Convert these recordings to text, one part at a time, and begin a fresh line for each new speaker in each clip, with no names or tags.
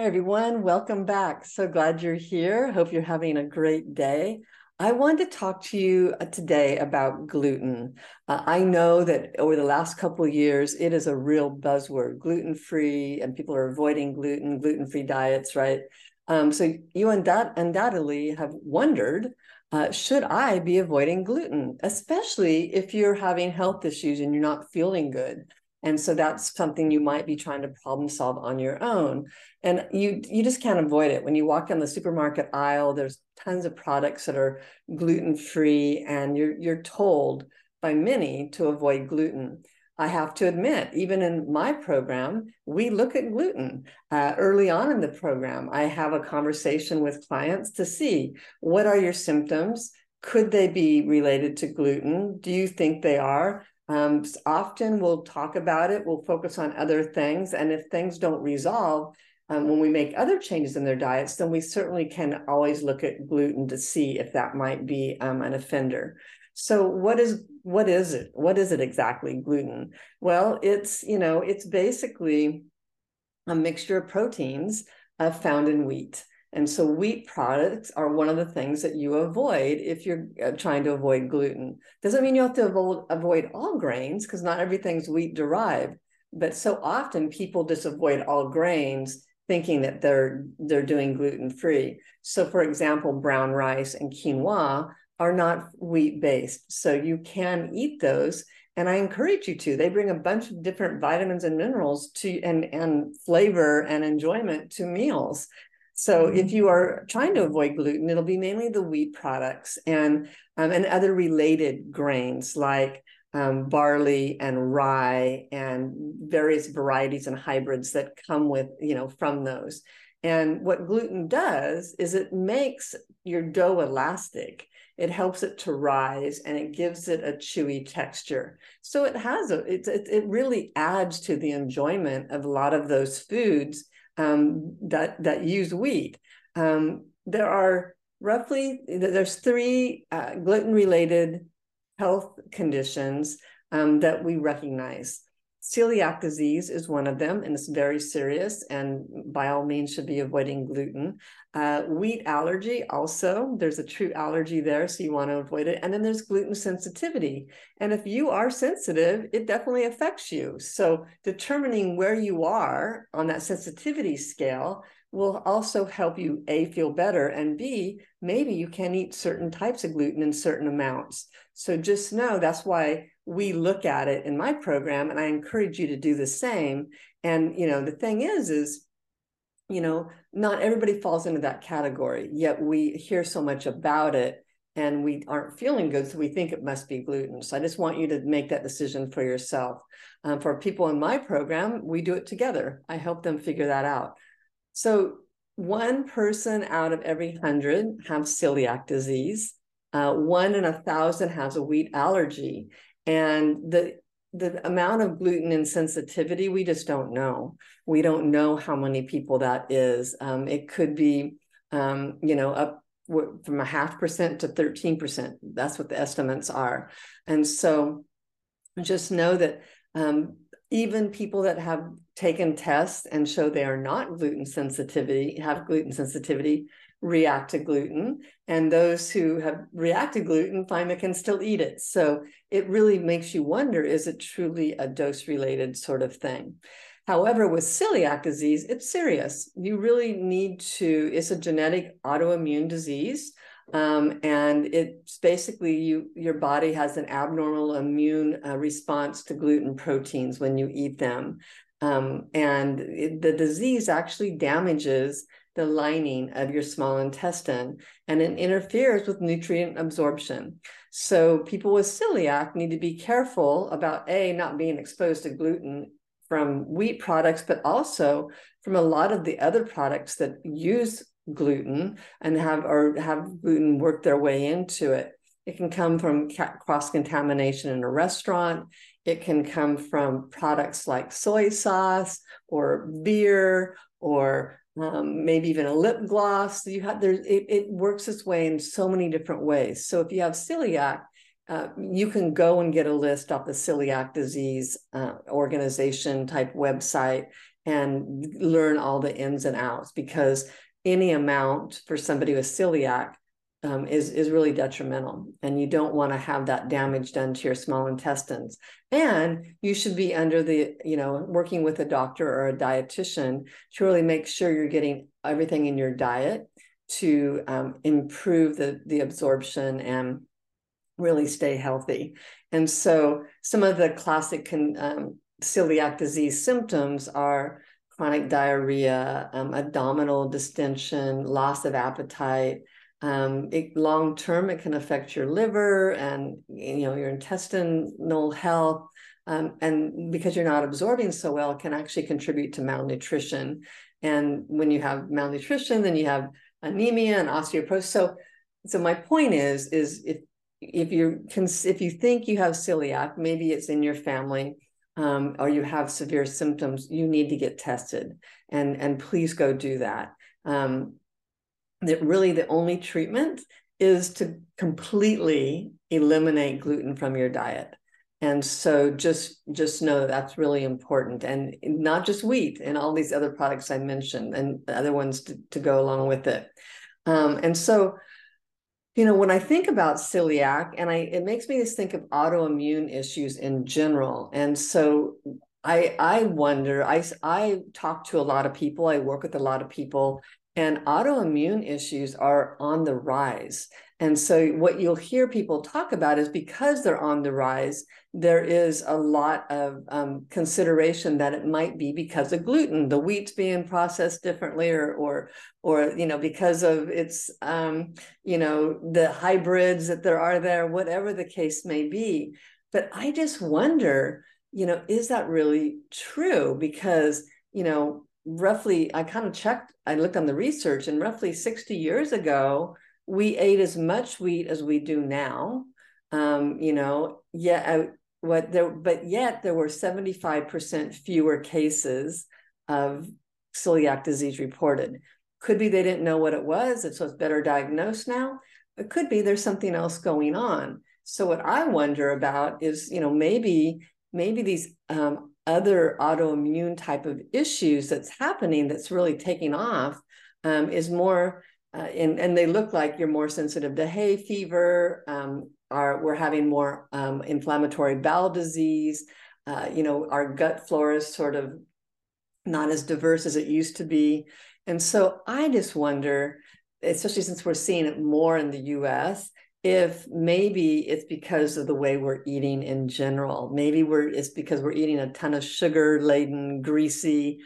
Hi, everyone. Welcome back. So glad you're here. Hope you're having a great day. I wanted to talk to you uh, today about gluten. Uh, I know that over the last couple years, it is a real buzzword gluten free, and people are avoiding gluten, gluten free diets, right? Um, so you undoubtedly have wondered uh, should I be avoiding gluten, especially if you're having health issues and you're not feeling good? And so that's something you might be trying to problem solve on your own. And you you just can't avoid it. When you walk down the supermarket aisle there's tons of products that are gluten free and you're you're told by many to avoid gluten. I have to admit even in my program we look at gluten. Uh, early on in the program i have a conversation with clients to see what are your symptoms? Could they be related to gluten? Do you think they are um, often we'll talk about it, we'll focus on other things. And if things don't resolve, um, when we make other changes in their diets, then we certainly can always look at gluten to see if that might be um, an offender. So what is what is it? What is it exactly? Gluten? Well, it's you know it's basically a mixture of proteins uh, found in wheat. And so wheat products are one of the things that you avoid if you're uh, trying to avoid gluten. Doesn't mean you have to avoid, avoid all grains because not everything's wheat derived, but so often people just avoid all grains thinking that they're they're doing gluten free. So for example, brown rice and quinoa are not wheat based. So you can eat those and I encourage you to. They bring a bunch of different vitamins and minerals to and and flavor and enjoyment to meals. So if mm-hmm. you are trying to avoid gluten, it'll be mainly the wheat products and um, and other related grains like um, barley and rye and various varieties and hybrids that come with you know from those. And what gluten does is it makes your dough elastic. It helps it to rise and it gives it a chewy texture. So it has a it, it, it really adds to the enjoyment of a lot of those foods um, that that use wheat. Um, there are roughly there's three uh, gluten related health conditions um, that we recognize. Celiac disease is one of them, and it's very serious, and by all means should be avoiding gluten. Uh, wheat allergy, also, there's a true allergy there, so you want to avoid it. And then there's gluten sensitivity. And if you are sensitive, it definitely affects you. So determining where you are on that sensitivity scale will also help you A, feel better, and B, maybe you can eat certain types of gluten in certain amounts. So just know that's why we look at it in my program, and I encourage you to do the same. And, you know, the thing is, is, you know, not everybody falls into that category, yet we hear so much about it and we aren't feeling good, so we think it must be gluten. So I just want you to make that decision for yourself. Um, for people in my program, we do it together. I help them figure that out. So one person out of every hundred have celiac disease. Uh, one in a thousand has a wheat allergy, and the the amount of gluten insensitivity we just don't know. We don't know how many people that is. Um, it could be, um, you know, up from a half percent to thirteen percent. That's what the estimates are, and so just know that um, even people that have taken tests and show they are not gluten sensitivity have gluten sensitivity react to gluten, and those who have reacted gluten find they can still eat it. So it really makes you wonder: is it truly a dose-related sort of thing? However, with celiac disease, it's serious. You really need to. It's a genetic autoimmune disease. Um, and it's basically you your body has an abnormal immune uh, response to gluten proteins when you eat them um, and it, the disease actually damages the lining of your small intestine and it interferes with nutrient absorption so people with celiac need to be careful about a not being exposed to gluten from wheat products but also from a lot of the other products that use gluten and have or have gluten work their way into it. It can come from cross contamination in a restaurant. It can come from products like soy sauce or beer or um, maybe even a lip gloss. You have there. It, it, works its way in so many different ways. So if you have celiac, uh, you can go and get a list off the celiac disease uh, organization type website and learn all the ins and outs because any amount for somebody with celiac um, is is really detrimental, and you don't want to have that damage done to your small intestines. And you should be under the you know working with a doctor or a dietitian to really make sure you're getting everything in your diet to um, improve the the absorption and really stay healthy. And so some of the classic con, um, celiac disease symptoms are chronic diarrhea, um, abdominal distension, loss of appetite. Um, it, long term, it can affect your liver and you know your intestinal health. Um, and because you're not absorbing so well, it can actually contribute to malnutrition. And when you have malnutrition, then you have anemia and osteoporosis. So, so my point is, is if if you can, if you think you have celiac, maybe it's in your family um, or you have severe symptoms, you need to get tested, and and please go do that. Um, that really the only treatment is to completely eliminate gluten from your diet. And so just just know that that's really important. And not just wheat and all these other products i mentioned and other ones to, to go along with it. Um, and so you know when i think about celiac and i it makes me just think of autoimmune issues in general. And so i i wonder i i talk to a lot of people. I work with a lot of people and autoimmune issues are on the rise and so what you'll hear people talk about is because they're on the rise there is a lot of um, consideration that it might be because of gluten, the wheat's being processed differently, or or or you know because of its um, you know the hybrids that there are there, whatever the case may be. But I just wonder, you know, is that really true? Because you know, roughly, I kind of checked, I looked on the research, and roughly sixty years ago, we ate as much wheat as we do now. Um, you know, yeah, what there but yet there were 75% fewer cases of celiac disease reported could be they didn't know what it was and so it's better diagnosed now it could be there's something else going on so what i wonder about is you know maybe maybe these um, other autoimmune type of issues that's happening that's really taking off um, is more uh, and, and they look like you're more sensitive to hay fever um, are we're having more um, inflammatory bowel disease. Uh, you know, our gut flora is sort of not as diverse as it used to be. And so I just wonder, especially since we're seeing it more in the US, if maybe it's because of the way we're eating in general. Maybe we're it's because we're eating a ton of sugar laden, greasy,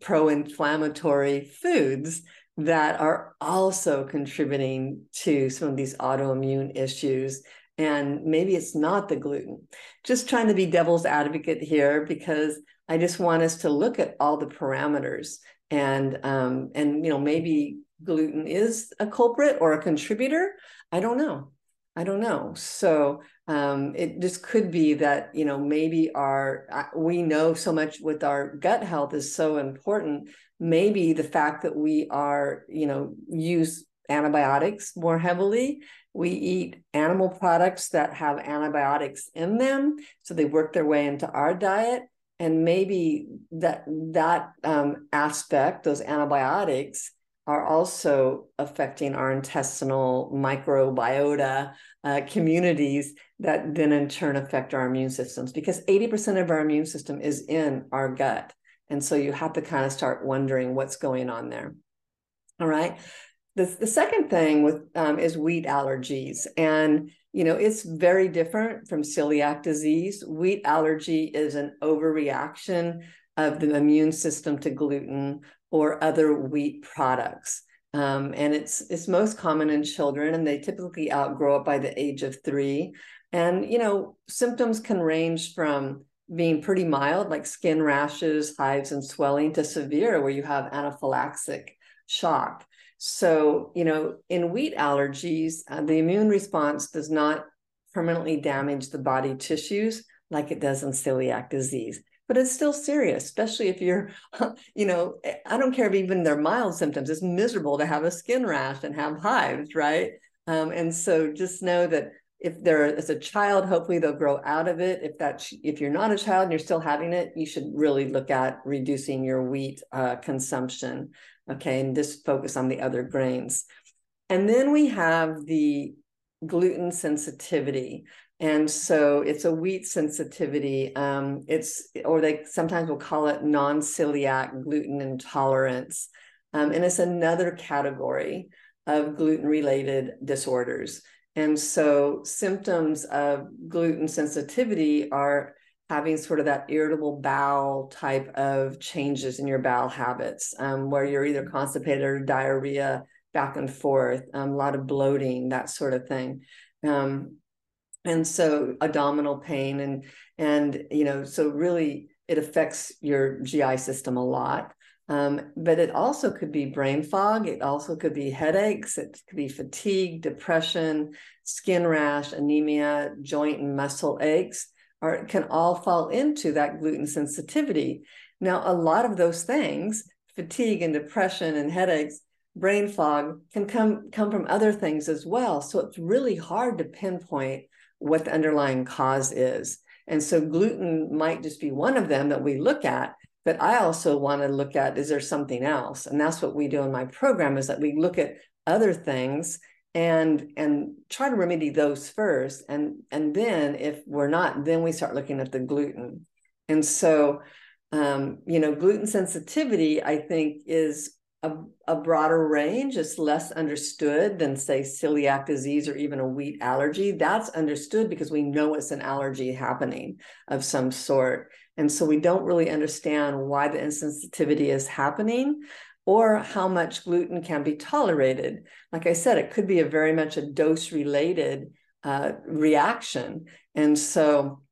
pro inflammatory foods that are also contributing to some of these autoimmune issues and maybe it's not the gluten. Just trying to be devil's advocate here because I just want us to look at all the parameters and um, and you know maybe gluten is a culprit or a contributor. I don't know. I don't know. So um, it just could be that you know maybe our we know so much with our gut health is so important. Maybe the fact that we are you know use antibiotics more heavily we eat animal products that have antibiotics in them, so they work their way into our diet. And maybe that that um, aspect, those antibiotics, are also affecting our intestinal microbiota uh, communities that then in turn affect our immune systems because 80% of our immune system is in our gut. And so you have to kind of start wondering what's going on there. All right. The, the second thing with um, is wheat allergies. And you know, it's very different from celiac disease. Wheat allergy is an overreaction of the immune system to gluten or other wheat products. Um, and it's it's most common in children, and they typically outgrow it by the age of three. And you know, symptoms can range from being pretty mild, like skin rashes, hives, and swelling, to severe, where you have anaphylaxis shock. So, you know, in wheat allergies, uh, the immune response does not permanently damage the body tissues like it does in celiac disease. But it's still serious, especially if you're, you know, I don't care if even they're mild symptoms. It's miserable to have a skin rash and have hives, right? Um, and so just know that if there is a child, hopefully they'll grow out of it. If that, if you're not a child and you're still having it, you should really look at reducing your wheat uh, consumption. Okay, and just focus on the other grains. And then we have the gluten sensitivity. And so it's a wheat sensitivity. Um, it's, or they sometimes will call it non celiac gluten intolerance. Um, and it's another category of gluten related disorders. And so symptoms of gluten sensitivity are having sort of that irritable bowel type of changes in your bowel habits, um, where you're either constipated or diarrhea back and forth, um, a lot of bloating, that sort of thing. Um, and so abdominal pain and and you know so really it affects your GI system a lot. Um, but it also could be brain fog. It also could be headaches. It could be fatigue, depression, skin rash, anemia, joint and muscle aches are can all fall into that gluten sensitivity. Now, a lot of those things, fatigue and depression and headaches, brain fog, can come come from other things as well. So it's really hard to pinpoint what the underlying cause is. And so gluten might just be one of them that we look at, but I also want to look at is there something else? And that's what we do in my program is that we look at other things and and try to remedy those first and and then if we're not then we start looking at the gluten and so um, you know gluten sensitivity i think is a, a broader range it's less understood than say celiac disease or even a wheat allergy that's understood because we know it's an allergy happening of some sort and so we don't really understand why the insensitivity is happening or how much gluten can be tolerated. Like I said, it could be a very much a dose related uh, reaction. And so,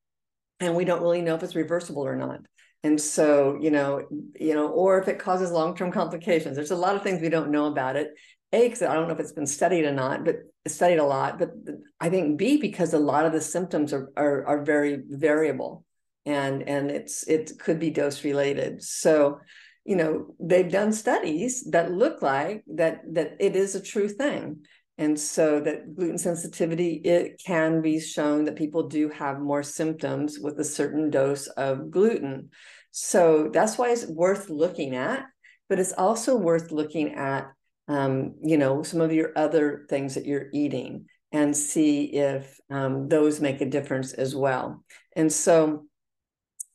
and we don't really know if it's reversible or not. And so, you know, you know, or if it causes long-term complications. There's a lot of things we don't know about it. A, because I don't know if it's been studied or not, but studied a lot. But I think B, because a lot of the symptoms are are, are very variable, and and it's it could be dose related. So, you know they've done studies that look like that that it is a true thing and so that gluten sensitivity it can be shown that people do have more symptoms with a certain dose of gluten. So that's why it's worth looking at but it's also worth looking at um, you know some of your other things that you're eating and see if um, those make a difference as well. And so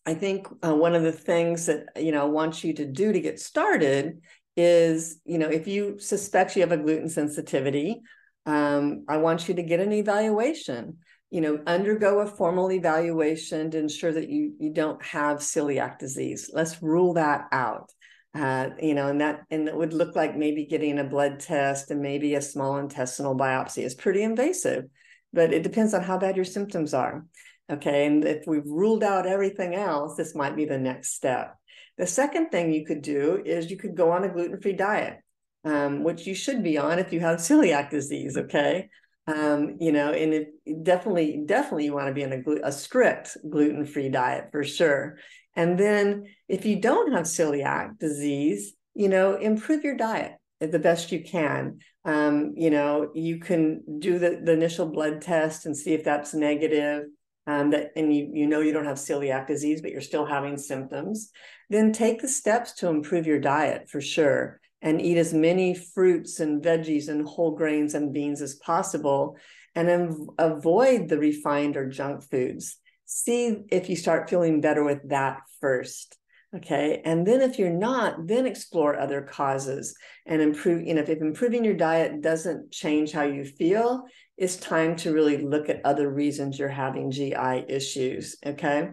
I think uh, one of the things that you know I want you to do to get started is you know if you suspect you have a gluten sensitivity, um, I want you to get an evaluation. You know, undergo a formal evaluation to ensure that you you don't have celiac disease. Let's rule that out. Uh, you know, and that and it would look like maybe getting a blood test and maybe a small intestinal biopsy is pretty invasive, but it depends on how bad your symptoms are. Okay. And if we've ruled out everything else, this might be the next step. The second thing you could do is you could go on a gluten free diet, um, which you should be on if you have celiac disease. Okay. Um, you know, and it definitely, definitely you want to be on a, a strict gluten free diet for sure. And then if you don't have celiac disease, you know, improve your diet the best you can. Um, you know, you can do the, the initial blood test and see if that's negative um, that and you you know you don't have celiac disease, but you're still having symptoms, then take the steps to improve your diet for sure. and eat as many fruits and veggies and whole grains and beans as possible and avoid the refined or junk foods. See if you start feeling better with that first. Okay. And then if you're not, then explore other causes and improve. You know, if, if improving your diet doesn't change how you feel, it's time to really look at other reasons you're having GI issues. Okay.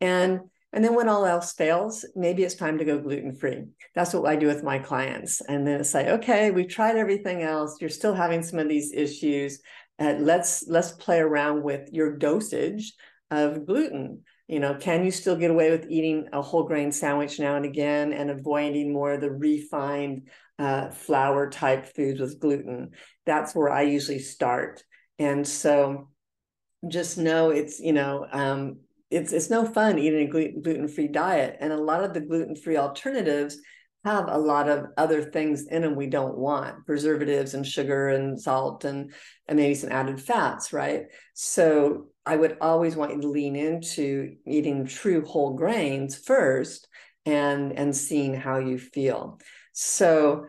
And and then when all else fails, maybe it's time to go gluten free. That's what I do with my clients. And then say, okay, we've tried everything else. You're still having some of these issues. Uh, let's let's play around with your dosage of gluten. You know, can you still get away with eating a whole grain sandwich now and again and avoiding more of the refined uh, flour type foods with gluten? That's where I usually start. And so just know it's, you know, um, it's it's no fun eating a gluten free diet, and a lot of the gluten free alternatives have a lot of other things in them we don't want preservatives and sugar and salt and and maybe some added fats right? So i would always want you to lean into eating true whole grains first and and seeing how you feel. So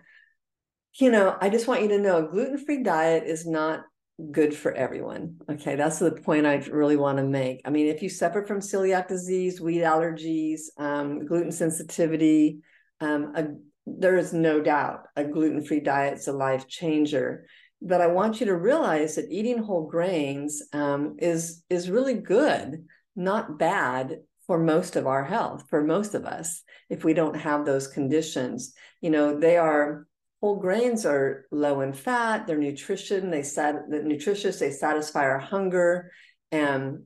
you know i just want you to know a gluten-free diet is not good for everyone. Okay, that's the point I really want to make. I mean, if you suffer from celiac disease, wheat allergies, um, gluten sensitivity, um, a, there is no doubt a gluten free diet is a life changer. But I want you to realize that eating whole grains um, is is really good, not bad for most of our health, for most of us, if we don't have those conditions. You know, they are whole grains are low in fat they're nutrition they sat nutritious they satisfy our hunger and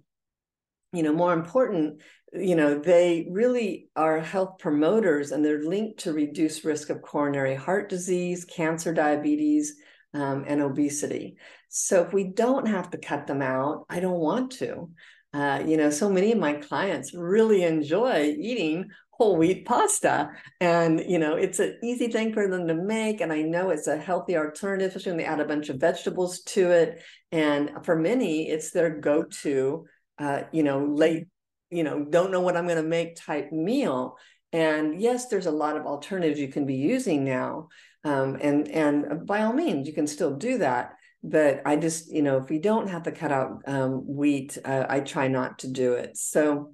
you know more important you know they really are health promoters and they're linked to reduce risk of coronary heart disease cancer diabetes um, and obesity. So if we don't have to cut them out i don't want to. Uh, you know so many of my clients really enjoy eating whole wheat pasta. And, you know, it's an easy thing for them to make. And I know it's a healthy alternative, especially when they add a bunch of vegetables to it. And for many, it's their go to, uh, you know, late, you know, don't know what I'm going to make type meal. And yes, there's a lot of alternatives you can be using now. Um, and and by all means, you can still do that. But I just, you know, if we don't have to cut out um, wheat, uh, I try not to do it. So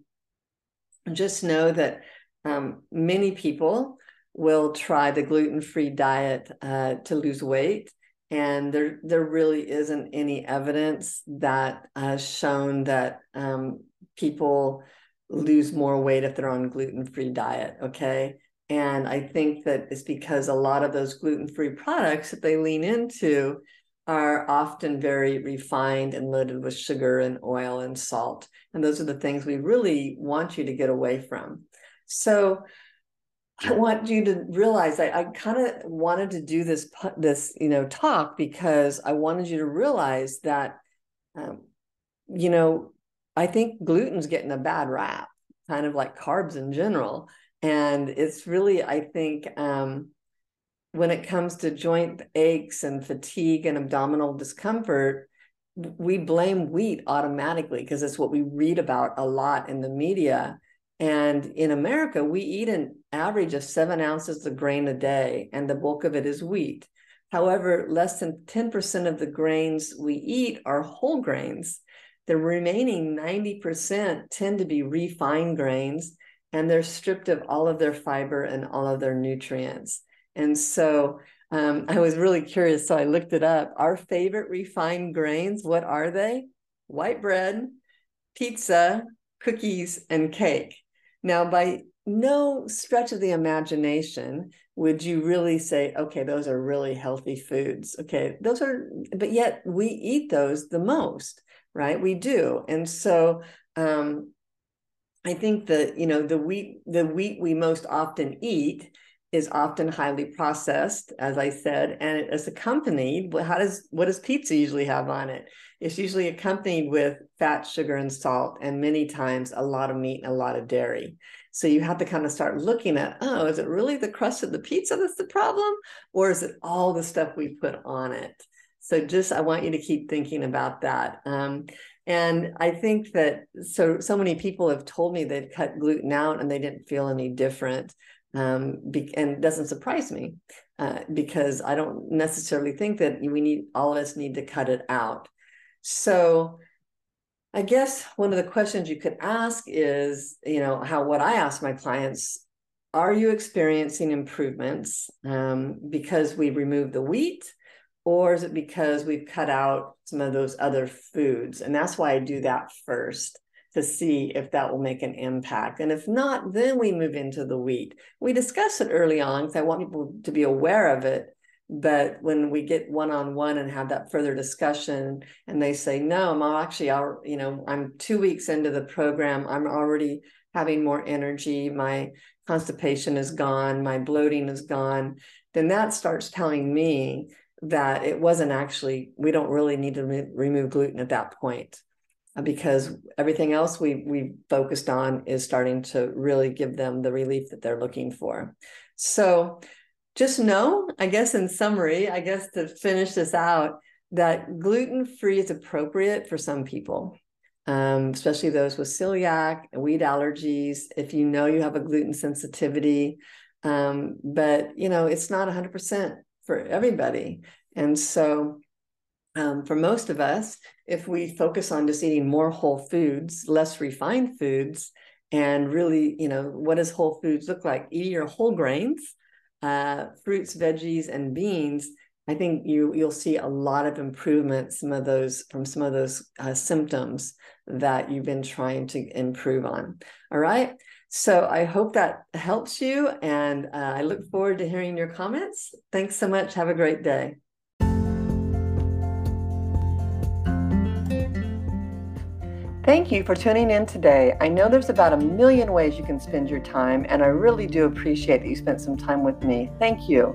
just know that um, many people will try the gluten-free diet uh, to lose weight and there there really isn't any evidence that has shown that um, people lose more weight if they're on gluten-free diet okay? And i think that it's because a lot of those gluten-free products that they lean into are often very refined and loaded with sugar and oil and salt and those are the things we really want you to get away from so I want you to realize I, I kind of wanted to do this this you know talk because I wanted you to realize that um, you know I think gluten's getting a bad rap, kind of like carbs in general, and it's really I think um, when it comes to joint aches and fatigue and abdominal discomfort, we blame wheat automatically because it's what we read about a lot in the media and in America, we eat an average of seven ounces of grain a day, and the bulk of it is wheat. However, less than 10% of the grains we eat are whole grains. The remaining 90% tend to be refined grains, and they're stripped of all of their fiber and all of their nutrients. And so um, I was really curious, so I looked it up. Our favorite refined grains, what are they? White bread, pizza, cookies, and cake. Now, by no stretch of the imagination would you really say, okay, those are really healthy foods. Okay, those are, but yet we eat those the most, right? We do. And so, um, I think that you know the wheat the wheat we most often eat is often highly processed, as I said, and it is accompanied. How does what does pizza usually have on it? It's usually accompanied with fat, sugar, and salt, and many times a lot of meat and a lot of dairy. So you have to kind of start looking at, oh, is it really the crust of the pizza that's the problem? Or is it all the stuff we put on it? So just I want you to keep thinking about that. Um, and I think that so so many people have told me they'd cut gluten out and they didn't feel any different. Um, be, and doesn't surprise me uh, because I don't necessarily think that we need all of us need to cut it out. So I guess one of the questions you could ask is, you know, how what I ask my clients are you experiencing improvements um, because we removed the wheat or is it because we've cut out some of those other foods and that's why i do that first to see if that will make an impact. And if not then we move into the wheat we discuss it early on because i want people to be aware of it. But when we get one-on-one and have that further discussion and they say no i'm actually you know i'm two weeks into the program. I'm already having more energy. My constipation is gone, my bloating is gone, then that starts telling me that it wasn't actually, we don't really need to re- remove gluten at that point because everything else we we focused on is starting to really give them the relief that they're looking for. So just know, I guess in summary, I guess to finish this out, that gluten free is appropriate for some people um, especially those with celiac and wheat allergies. If you know you have a gluten sensitivity, um, but you know it's not 100% for everybody, and so um, for most of us, if we focus on just eating more whole foods, less refined foods, and really, you know, what does whole foods look like? Eating your whole grains, uh, fruits, veggies, and beans I think you you'll see a lot of improvement some of those from some of those uh, symptoms that you've been trying to improve on. All right. So I hope that helps you, and uh, I look forward to hearing your comments. Thanks so much. Have a great day. Thank you for tuning in today. I know there's about a million ways you can spend your time, and I really do appreciate that you spent some time with me. Thank you.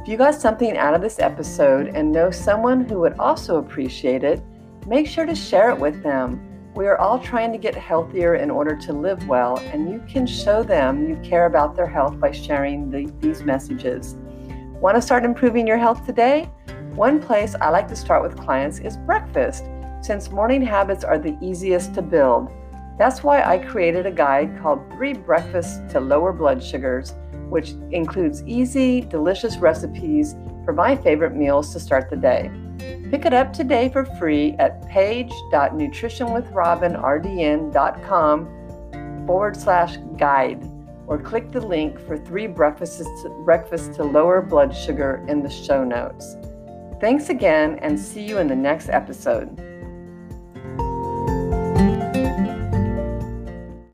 If you got something out of this episode and know someone who would also appreciate it, make sure to share it with them. We are all trying to get healthier in order to live well, and you can show them you care about their health by sharing the, these messages. Want to start improving your health today? One place I like to start with clients is breakfast, since morning habits are the easiest to build. That's why I created a guide called Three Breakfasts to Lower Blood Sugars which includes easy, delicious recipes for my favorite meals to start the day. Pick it up today for free at page.nutritionwithrobinrdn.com forward slash guide or click the link for three breakfasts to, breakfasts to lower blood sugar in the show notes. Thanks again and see you in the next episode.